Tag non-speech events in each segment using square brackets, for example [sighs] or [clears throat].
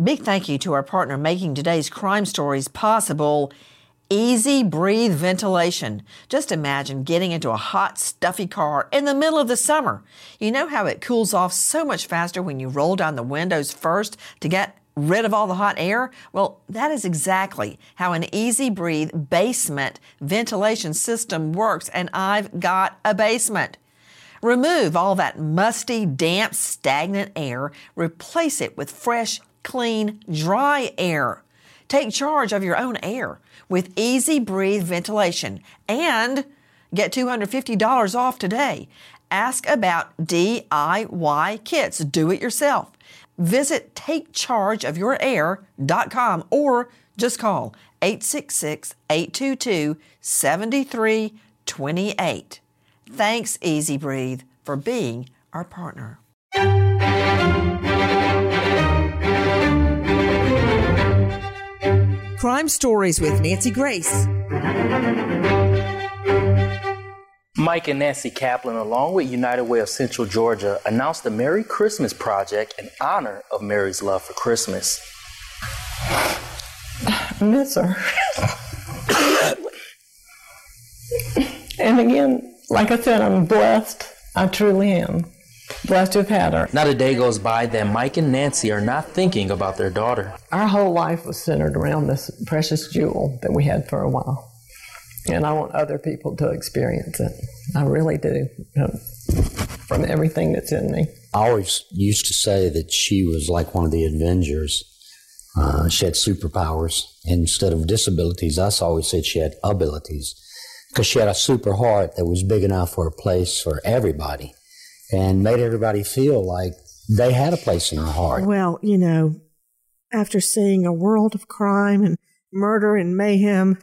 Big thank you to our partner making today's crime stories possible. Easy breathe ventilation. Just imagine getting into a hot, stuffy car in the middle of the summer. You know how it cools off so much faster when you roll down the windows first to get rid of all the hot air? Well, that is exactly how an easy breathe basement ventilation system works, and I've got a basement. Remove all that musty, damp, stagnant air, replace it with fresh, clean, dry air. Take charge of your own air with Easy Breathe ventilation and get $250 off today. Ask about DIY kits. Do it yourself. Visit takechargeofyourair.com or just call 866 822 7328. Thanks, Easy Breathe, for being our partner. Crime Stories with Nancy Grace. Mike and Nancy Kaplan, along with United Way of Central Georgia, announced the Merry Christmas Project in honor of Merrie's love for Christmas. miss her. and again, like I said, I'm blessed. I truly am. Blessed to have had her. Not a day goes by that Mike and Nancy are not thinking about their daughter. Our whole life was centered around this precious jewel that we had for a while. And I want other people to experience it. I really do, um, from everything that's in me. I always used to say that she was like one of the Avengers. Uh, she had superpowers. Instead of disabilities, I always said she had abilities because she had a super heart that was big enough for a place for everybody and made everybody feel like they had a place in her heart. Well, you know, after seeing a world of crime and murder and mayhem,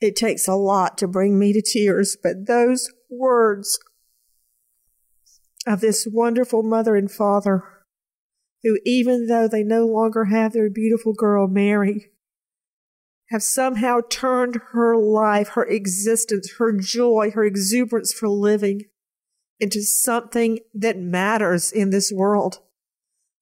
it takes a lot to bring me to tears, but those words of this wonderful mother and father, who, even though they no longer have their beautiful girl, Merrie, have somehow turned her life, her existence, her joy, her exuberance for living into something that matters in this world.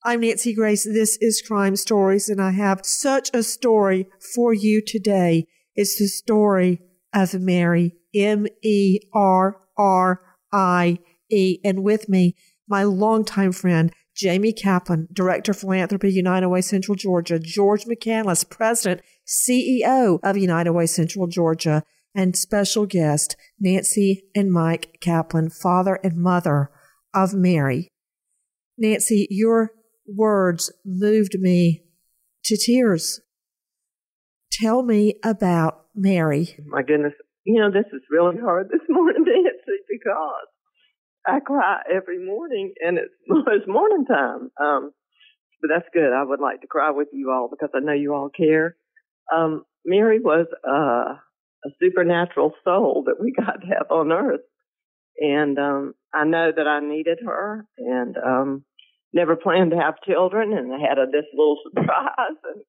I'm Nancy Grace. This is Crime Stories, and I have such a story for you today. It's the story of Merrie, M E R R I E. And with me, my longtime friend, Jamie Kaplan, Director of Philanthropy, United Way Central Georgia, George McCandless, President, CEO of United Way Central Georgia, and special guest Nancy and Mike Kaplan, father and mother of Merrie. Nancy, your words moved me to tears. Tell me about Merrie. My goodness, you know, this is really hard this [laughs] morning, Nancy, because I cry every morning and it's, [laughs] it's morning time. Um, but that's good. I would like to cry with you all because I know you all care. Um, Merrie was, uh, a supernatural soul that we got to have on earth. And um, I know that I needed her and um, never planned to have children and I had a, this little [laughs] surprise. And,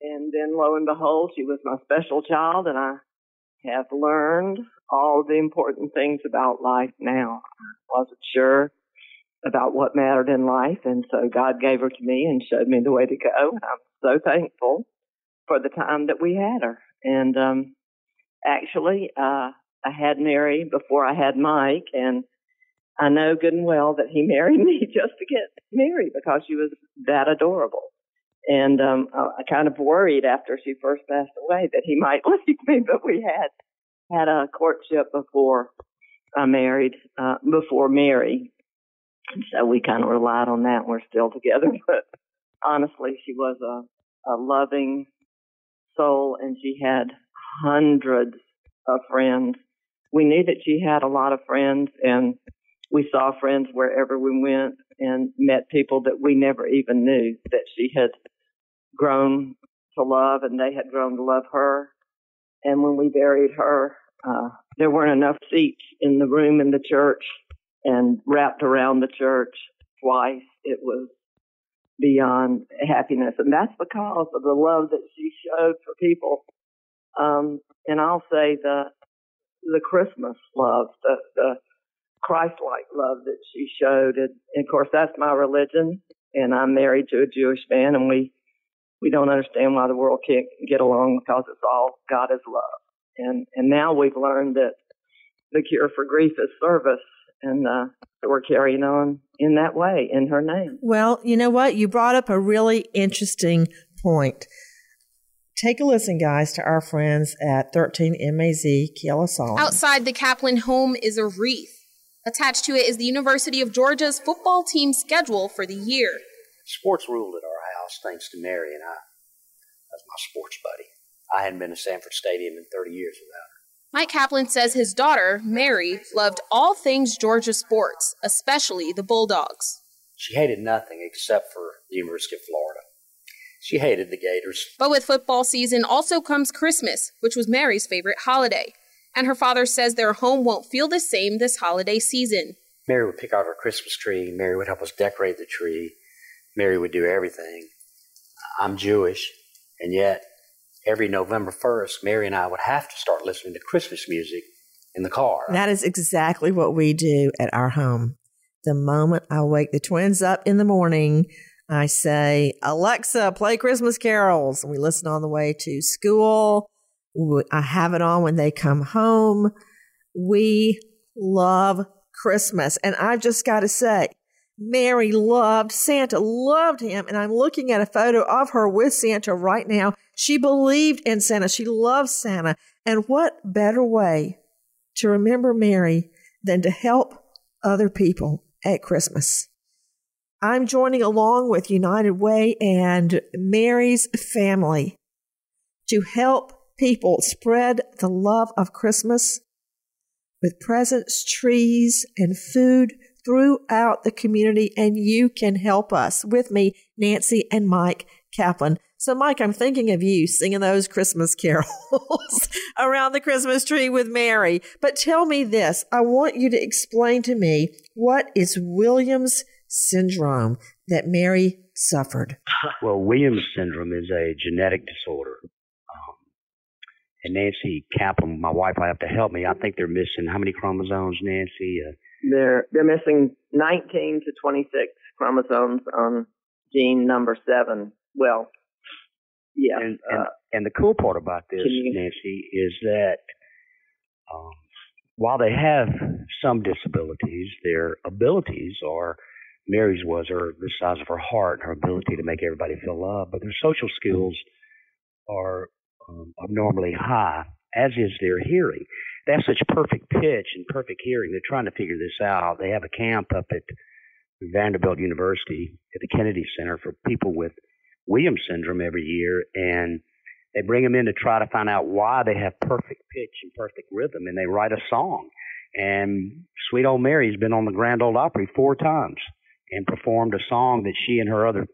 and then lo and behold, she was my special child and I have learned all the important things about life now. I wasn't sure about what mattered in life. And so God gave her to me and showed me the way to go. And I'm so thankful for the time that we had her. And um, actually. Uh, I had Merrie before I had Mike, and I know good and well that he [laughs] married me just to get Merrie because she was that adorable. And um, I kind of worried after she first passed away that he [laughs] might leave me, but we had had a courtship before I married, uh, before Merrie. And so we kind of relied on that. and We're still together, [laughs] but honestly, she was a, a loving soul and she had hundreds of friends. We knew that she had a lot of friends and we saw friends wherever we went and met people that we never even knew that she had grown to love and they had grown to love her. And when we buried her, uh, there weren't enough seats in the room in the church and wrapped around the church twice. It was beyond happiness. And that's because of the love that she showed for people. Um, and I'll say the, the Christmas love, the, the Christ-like love that she showed. And, and of course, that's my religion. And I'm married to a Jewish man and we, we don't understand why the world can't get along because it's all God is love. And, and now we've learned that the cure for grief is service. And, uh, we're carrying on in that way in her name. Well, you know what? You brought up a really interesting point. Take a listen, guys, to our friends at 13 MAZ Keala Solomon. Outside the Kaplan home is a wreath. Attached to it is the University of Georgia's football team schedule for the year. Sports ruled at our house thanks to Merrie and I. That's my sports buddy. I hadn't been to Sanford Stadium in 30 years without her. Mike Kaplan says his daughter, Merrie, loved all things Georgia sports, especially the Bulldogs. She hated nothing except for the University of Florida. She hated the Gators. But with football season also comes Christmas, which was Merrie's favorite holiday. And her father says their home won't feel the same this holiday season. Merrie would pick out our Christmas tree. Merrie would help us decorate the tree. Merrie would do everything. I'm Jewish, and yet every November 1st, Merrie and I would have to start listening to Christmas music in the car. That is exactly what we do at our home. The moment I wake the twins up in the morning, I say, Alexa, play Christmas carols. And we listen on the way to school. I have it on when they come home. We love Christmas. And I've just got to say, Merrie loved Santa, loved him. And I'm looking at a photo of her with Santa right now. She believed in Santa. She loved Santa. And what better way to remember Merrie than to help other people at Christmas? I'm joining along with United Way and Merrie's family to help people spread the love of Christmas with presents, trees, and food throughout the community. And you can help us with me, Nancy and Mike Kaplan. So, Mike, I'm thinking of you singing those Christmas carols [laughs] around the Christmas tree with Merrie. But tell me this I want you to explain to me what is Williams syndrome that Merrie suffered? Well, Williams syndrome is a genetic disorder. Um, and Nancy Kaplan, my wife, will have to help me. I think they're missing how many chromosomes, Nancy? Uh, they're they're missing 19 to 26 chromosomes on gene number seven. Well, yeah. And, and, uh, and the cool part about this, you, Nancy, is that um, while they have some disabilities, their abilities are Merrie's was her the size of her heart and her ability to make everybody feel loved, but their social skills are um, abnormally high, as is their hearing. They have such perfect pitch and perfect hearing. They're trying to figure this out. They have a camp up at Vanderbilt University at the Kennedy Center for people with Williams syndrome every year, and they bring them in to try to find out why they have perfect pitch and perfect rhythm, and they write a song. And Sweet Old Merrie's been on the Grand Ole Opry four times and performed a song that she and her other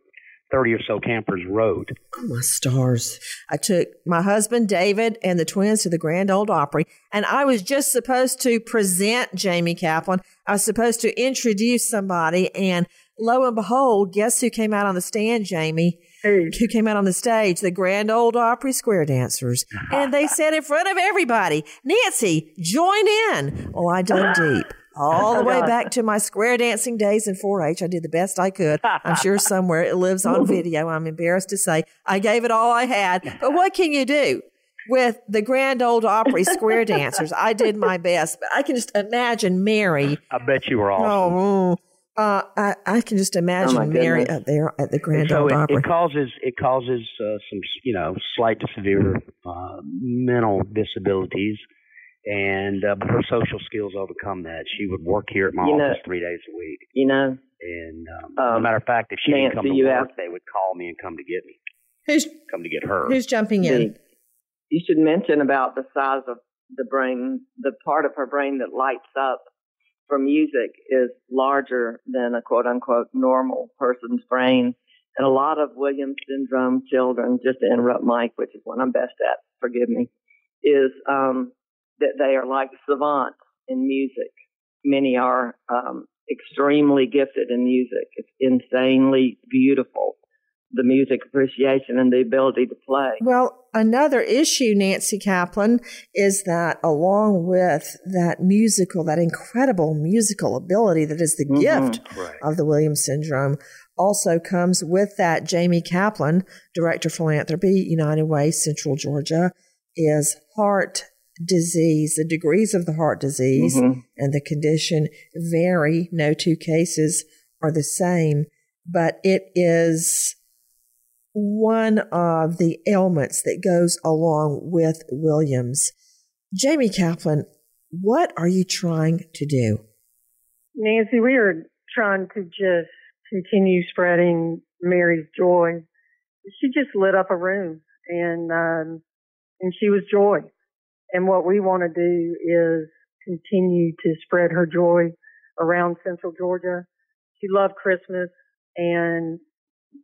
30 or so campers wrote. Oh, my stars. I took my husband, David, and the twins to the Grand Old Opry, and I was just supposed to present Jamie Kaplan. I was supposed to introduce somebody, and lo and behold, guess who came out on the stand, Jamie? Who came out on the stage? The Grand Old Opry Square Dancers. [laughs] and they said in front of everybody, Nancy, join in. Well, I dug deep all the [laughs] way back to my square dancing days in 4-H. I did the best I could. I'm sure [laughs] somewhere it lives on video. I'm embarrassed to say I gave it all I had. But what can you do? With the Grand old Opry square [laughs] dancers, I did my best. But I can just imagine Merrie. I bet you were awesome. Oh, uh, I, I can just imagine oh Merrie up there at the Grand so Ole Opry. It causes it causes uh, some you know slight to severe uh, mental disabilities and uh, but her social skills overcome that. She would work here at my You know- office three days a week, You know, and um, Um, as a matter of fact, if she didn't come to you work, asked- they would call me and come to get me, Who's come to get her. who's jumping in? the, you should mention about the size of the brain. The part of her brain that lights up for music is larger than a quote unquote normal person's brain. And a lot of Williams syndrome children, just to interrupt Mike, which is what I'm best at, forgive me, is um, that they are like savants in music. Many are um, extremely gifted in music. It's insanely beautiful, the music appreciation and the ability to play. Well, another issue, Nancy Kaplan, is that along with that musical, that incredible musical ability that is the Mhm. gift Right. of the Williams syndrome, also comes with that Jamie Kaplan, Director of Philanthropy, United Way, Central Georgia, is heart disease. The degrees of the heart disease Mhm. and the condition vary. No two cases are the same, but it is one of the ailments that goes along with Williams. Jamie Kaplan, what are you trying to do? Nancy, we are trying to just continue spreading Merrie's joy. She just lit up a room and um, and she was joy. And what we want to do is continue to spread her joy around Central Georgia. She loved Christmas, and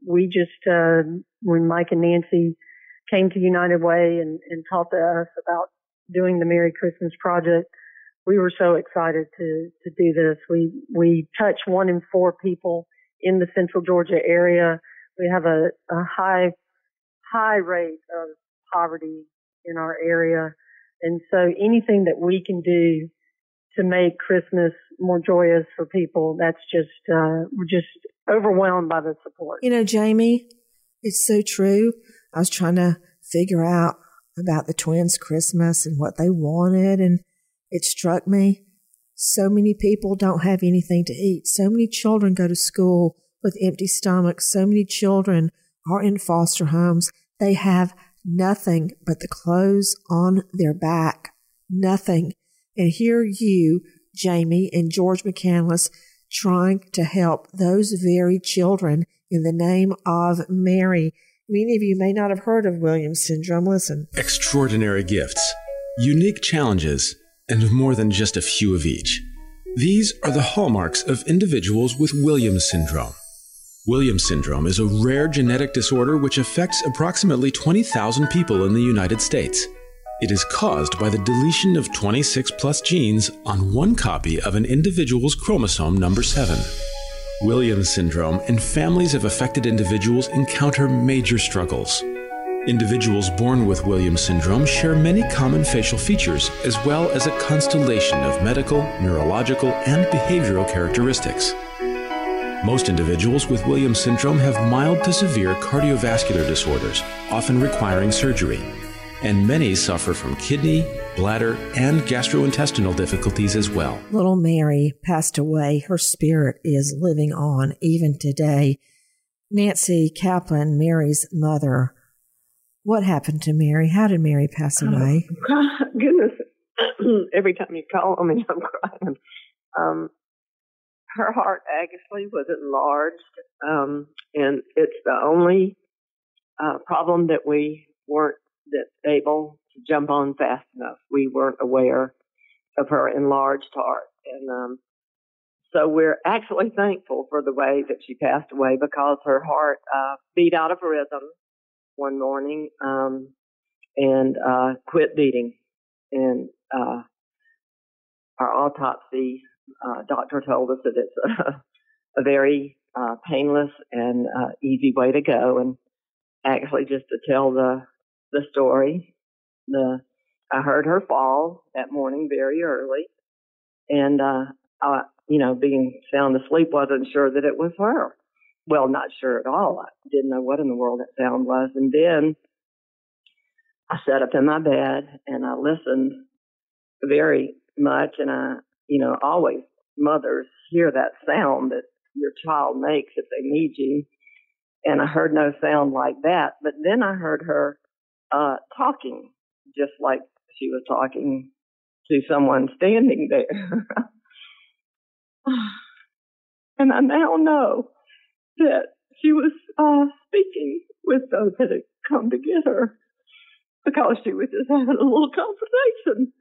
we just uh, when Mike and Nancy came to United Way and, and talked to us about doing the Merry Christmas project, we were so excited to to do this. We we touch one in four people in the Central Georgia area. We have a, a high high rate of poverty in our area, and so anything that we can do to make Christmas more joyous for people, that's just uh, we're just overwhelmed by the support. You know, Jamie, it's so true. I was trying to figure out about the twins' Christmas and what they wanted, and it struck me so many people don't have anything to eat. So many children go to school with empty stomachs. So many children are in foster homes. They have nothing but the clothes on their back. Nothing. And here you, Jamie and George McCandless, trying to help those very children in the name of Merrie. Many of you may not have heard of Williams syndrome. Listen. Extraordinary gifts, unique challenges, and more than just a few of each. These are the hallmarks of individuals with Williams syndrome. Williams syndrome is a rare genetic disorder which affects approximately 20,000 people in the United States. It is caused by the deletion of 26 plus genes on one copy of an individual's chromosome number 7. Williams syndrome and families of affected individuals encounter major struggles. Individuals born with Williams syndrome share many common facial features, as well as a constellation of medical, neurological, and behavioral characteristics. Most individuals with Williams syndrome have mild to severe cardiovascular disorders, often requiring surgery, and many suffer from kidney, bladder, and gastrointestinal difficulties as well. Little Merrie passed away. Her spirit is living on even today. Nancy Kaplan, Merrie's mother. What happened to Merrie? How did Merrie pass away? [laughs] Goodness, [clears throat] every time you call on me, I'm crying. Um, her heart actually was enlarged, um, and it's the only uh, problem that we weren't that able to jump on fast enough. We weren't aware of her enlarged heart, and um, so we're actually thankful for the way that she passed away because her heart uh, beat out of rhythm one morning um, and uh, quit beating, and uh, our autopsy uh, doctor told us that it's a, [laughs] a very uh, painless and uh, easy way to go. And actually, just to tell the the story, the I heard her fall that morning very early, and uh, I, you know, being sound asleep, wasn't sure that it was her. Well, not sure at all. I didn't know what in the world that sound was, and then I sat up in my bed and I listened very much, and I you know, always mothers hear that sound that your child makes if they need you. And I heard no sound like that. But then I heard her uh, talking just like she was talking to someone standing there. [sighs] and I now know that she was uh, speaking with those that had come to get her because she was just having a little conversation,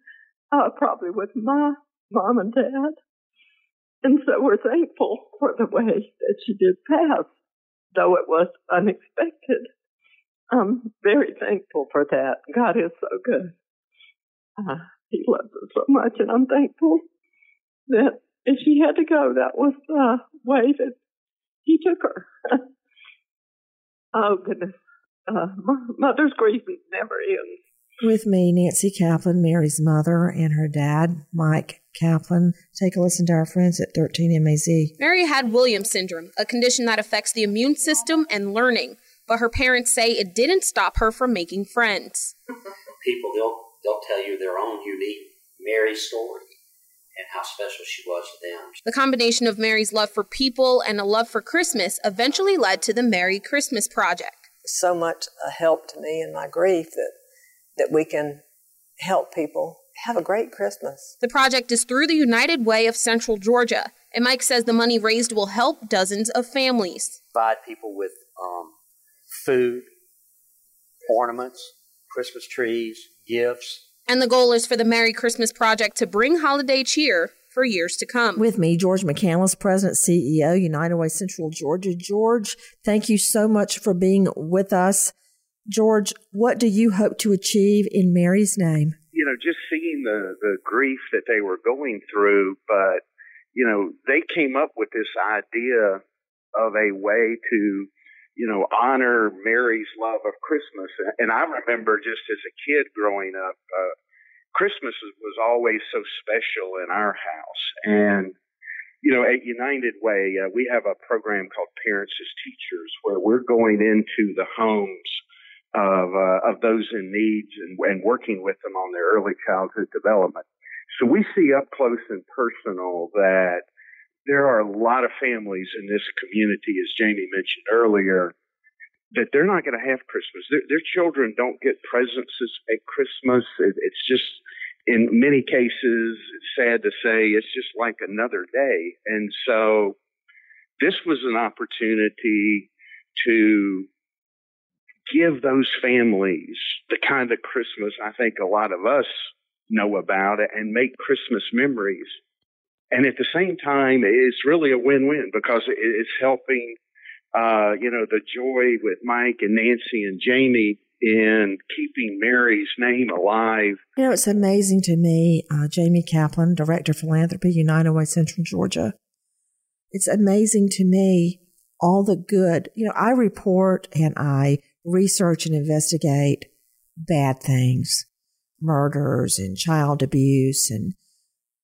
uh, probably with my mom and dad. And so we're thankful for the way that she did pass, though it was unexpected. I'm very thankful for that. God is so good. Uh, he loves us so much, and I'm thankful that if she had to go, that was the way that he took her. [laughs] oh, goodness. Uh, mother's grief never ends. With me, Nancy Kaplan, Merrie's mother, and her dad, Mike Kaplan. Take a listen to our friends at 13MAZ. Merrie had Williams syndrome, a condition that affects the immune system and learning, but her parents say it didn't stop her from making friends. People, they'll, they'll tell you their own unique Merrie story and how special she was to them. The combination of Merrie's love for people and a love for Christmas eventually led to the Merry Christmas Project. So much a help to me in my grief that that we can help people have a great Christmas. The project is through the United Way of Central Georgia, and Mike says the money raised will help dozens of families. Provide people with um, food, ornaments, Christmas trees, gifts. And the goal is for the Merry Christmas Project to bring holiday cheer for years to come. With me, George McCandless, President, CEO, United Way Central Georgia. George, thank you so much for being with us. George, what do you hope to achieve in Merrie's name? You know, just seeing the, the grief that they were going through, but, you know, they came up with this idea of a way to, you know, honor Merrie's love of Christmas. And I remember just as a kid growing up, uh, Christmas was always so special in our house. And, you know, at United Way, uh, we have a program called Parents as Teachers where we're going into the homes of uh, of those in needs and, and working with them on their early childhood development. So we see up close and personal that there are a lot of families in this community, as Jamie mentioned earlier, that they're not going to have Christmas. Their, their, children don't get presents at Christmas. It, it's just, in many cases, sad to say, it's just like another day. And so this was an opportunity to give those families the kind of Christmas I think a lot of us know about and make Christmas memories. And at the same time, it's really a win-win because it's helping, uh, you know, the joy with Mike and Nancy and Jamie in keeping Merrie's name alive. You know, it's amazing to me, uh, Jamie Kaplan, Director of Philanthropy, United Way Central Georgia. It's amazing to me all the good. You know, I report and I research and investigate bad things, murders and child abuse and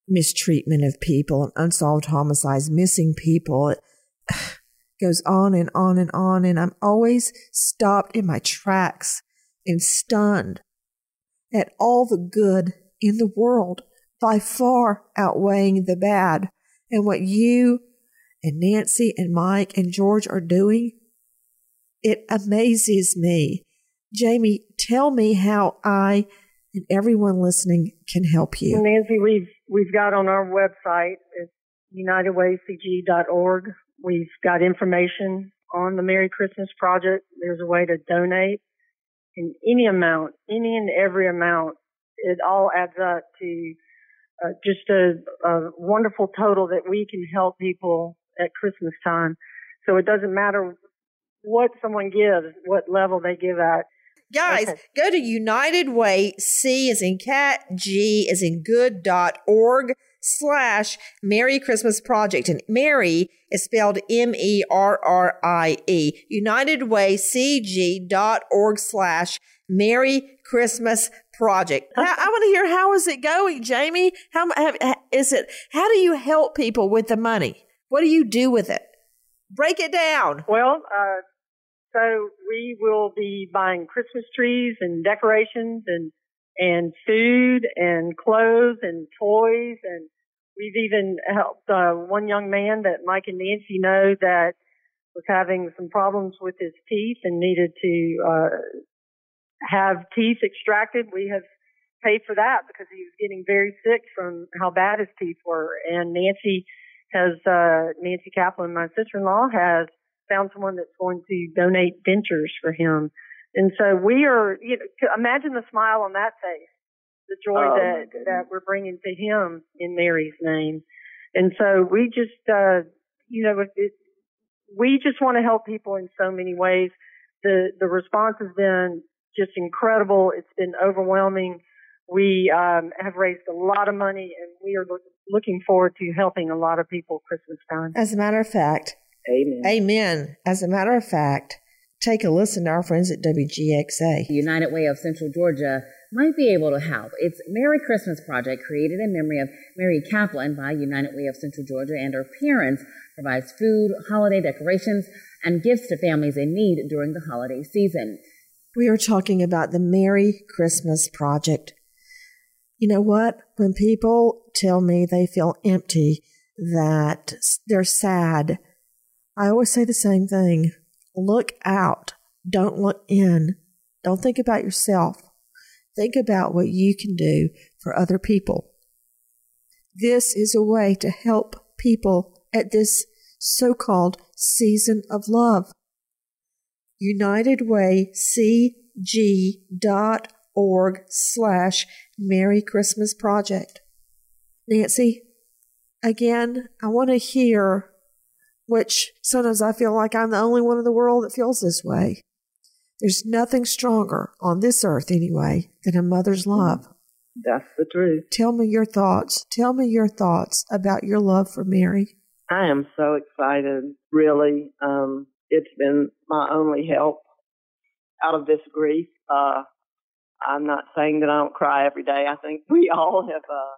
mistreatment of people and unsolved homicides, missing people. It [sighs] goes on and on and on. And I'm always stopped in my tracks and stunned at all the good in the world by far outweighing the bad. And what you and Nancy and Mike and George are doing it amazes me. Jamie, tell me how I and everyone listening can help you. Nancy, we've we've got on our website it's unitedwaycg.org. We've got information on the Merry Christmas Project. There's a way to donate in any amount, any and every amount. It all adds up to uh, just a, a wonderful total that we can help people at Christmas time. So it doesn't matter what someone gives, what level they give at. Guys, okay. go to United Way, C is in cat, G is in good dot org slash Merry Christmas Project. And Merrie is spelled M E R R I E. United Way, CG dot org slash Merry Christmas Project. [laughs] I, I want to hear how is it going, Jamie? How is it? How do you help people with the money? What do you do with it? Break it down. Well, uh, so we will be buying Christmas trees and decorations and and food and clothes and toys and we've even helped uh, one young man that Mike and Nancy know that was having some problems with his teeth and needed to uh, have teeth extracted. We have paid for that because he was getting very sick from how bad his teeth were. And Nancy has, uh, Nancy Kaplan, my sister-in-law, has found someone that's going to donate dentures for him. And so we are, you know, imagine the smile on that face, the joy Oh, that, that we're bringing to him in Merrie's name. And so we just, uh, you know, it, it, we just want to help people in so many ways. The, the response has been just incredible. It's been overwhelming. We um, have raised a lot of money, and we are look, looking forward to helping a lot of people Christmas time. As a matter of fact, Amen. Amen. As a matter of fact, take a listen to our friends at WGXA. The United Way of Central Georgia might be able to help. It's Merry Christmas Project created in memory of Merrie Kaplan by United Way of Central Georgia and her parents provides food, holiday decorations, and gifts to families in need during the holiday season. We are talking about the Merry Christmas Project. You know what? When people tell me they feel empty, that they're sad, I always say the same thing. Look out. Don't look in. Don't think about yourself. Think about what you can do for other people. This is a way to help people at this so called season of love. United Way UnitedWayCG.org slash Merry Christmas Project. Nancy, again, I want to hear, which sometimes I feel like I'm the only one in the world that feels this way. There's nothing stronger on this earth, anyway, than a mother's love. That's the truth. Tell me your thoughts. Tell me your thoughts about your love for Merrie. I am so excited, really. Um, it's been my only help out of this grief. Uh, I'm not saying that I don't cry every day. I think we all have uh,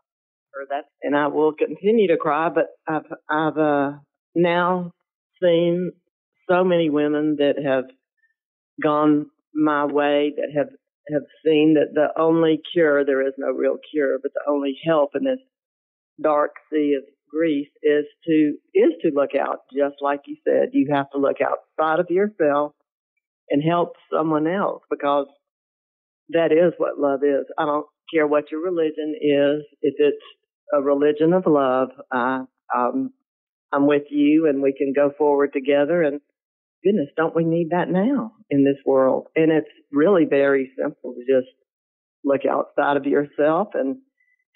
that, and I will continue to cry. But I've I've uh, now seen so many women that have gone my way that have have seen that the only cure there is no real cure, but the only help in this dark sea of grief is to is to look out just like you said you have to look outside of yourself and help someone else because that is what love is i don't care what your religion is if it's a religion of love i um i'm with you and we can go forward together and goodness don't we need that now in this world and it's really very simple to just look outside of yourself and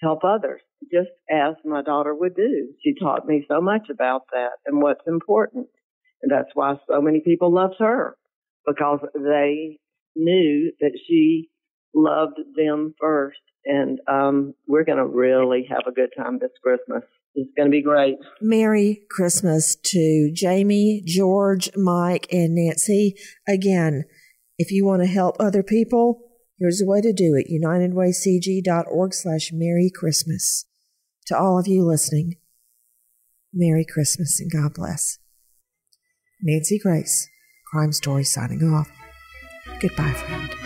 help others, just as my daughter would do. She taught me so much about that and what's important. And that's why so many people loved her because they knew that she loved them first. And um, we're going to really have a good time this Christmas. It's going to be great. Merry Christmas to Jamie, George, Mike, and Nancy. Again, if you want to help other people, Here's a way to do it. UnitedWayCG.org slash Merry Christmas. To all of you listening, Merry Christmas and God bless. Nancy Grace, Crime Story signing off. Goodbye, friend.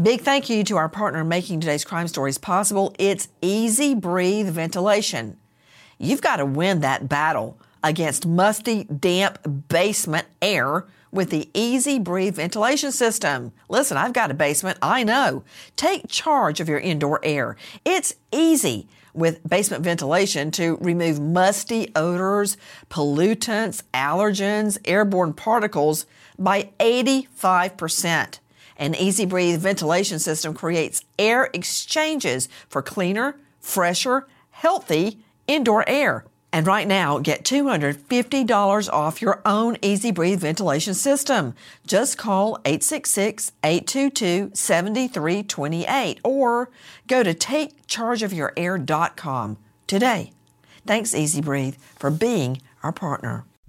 Big thank you to our partner making today's crime stories possible. It's Easy Breathe Ventilation. You've got to win that battle against musty, damp basement air with the Easy Breathe ventilation system. Listen, I've got a basement, I know. Take charge of your indoor air. It's easy with basement ventilation to remove musty odors, pollutants, allergens, airborne particles by 85%. An Easy Breathe ventilation system creates air exchanges for cleaner, fresher, healthy indoor air. And right now, get $250 off your own Easy Breathe ventilation system. Just call 866-822-7328 or go to takechargeofyourair.com today. Thanks, Easy Breathe, for being our partner.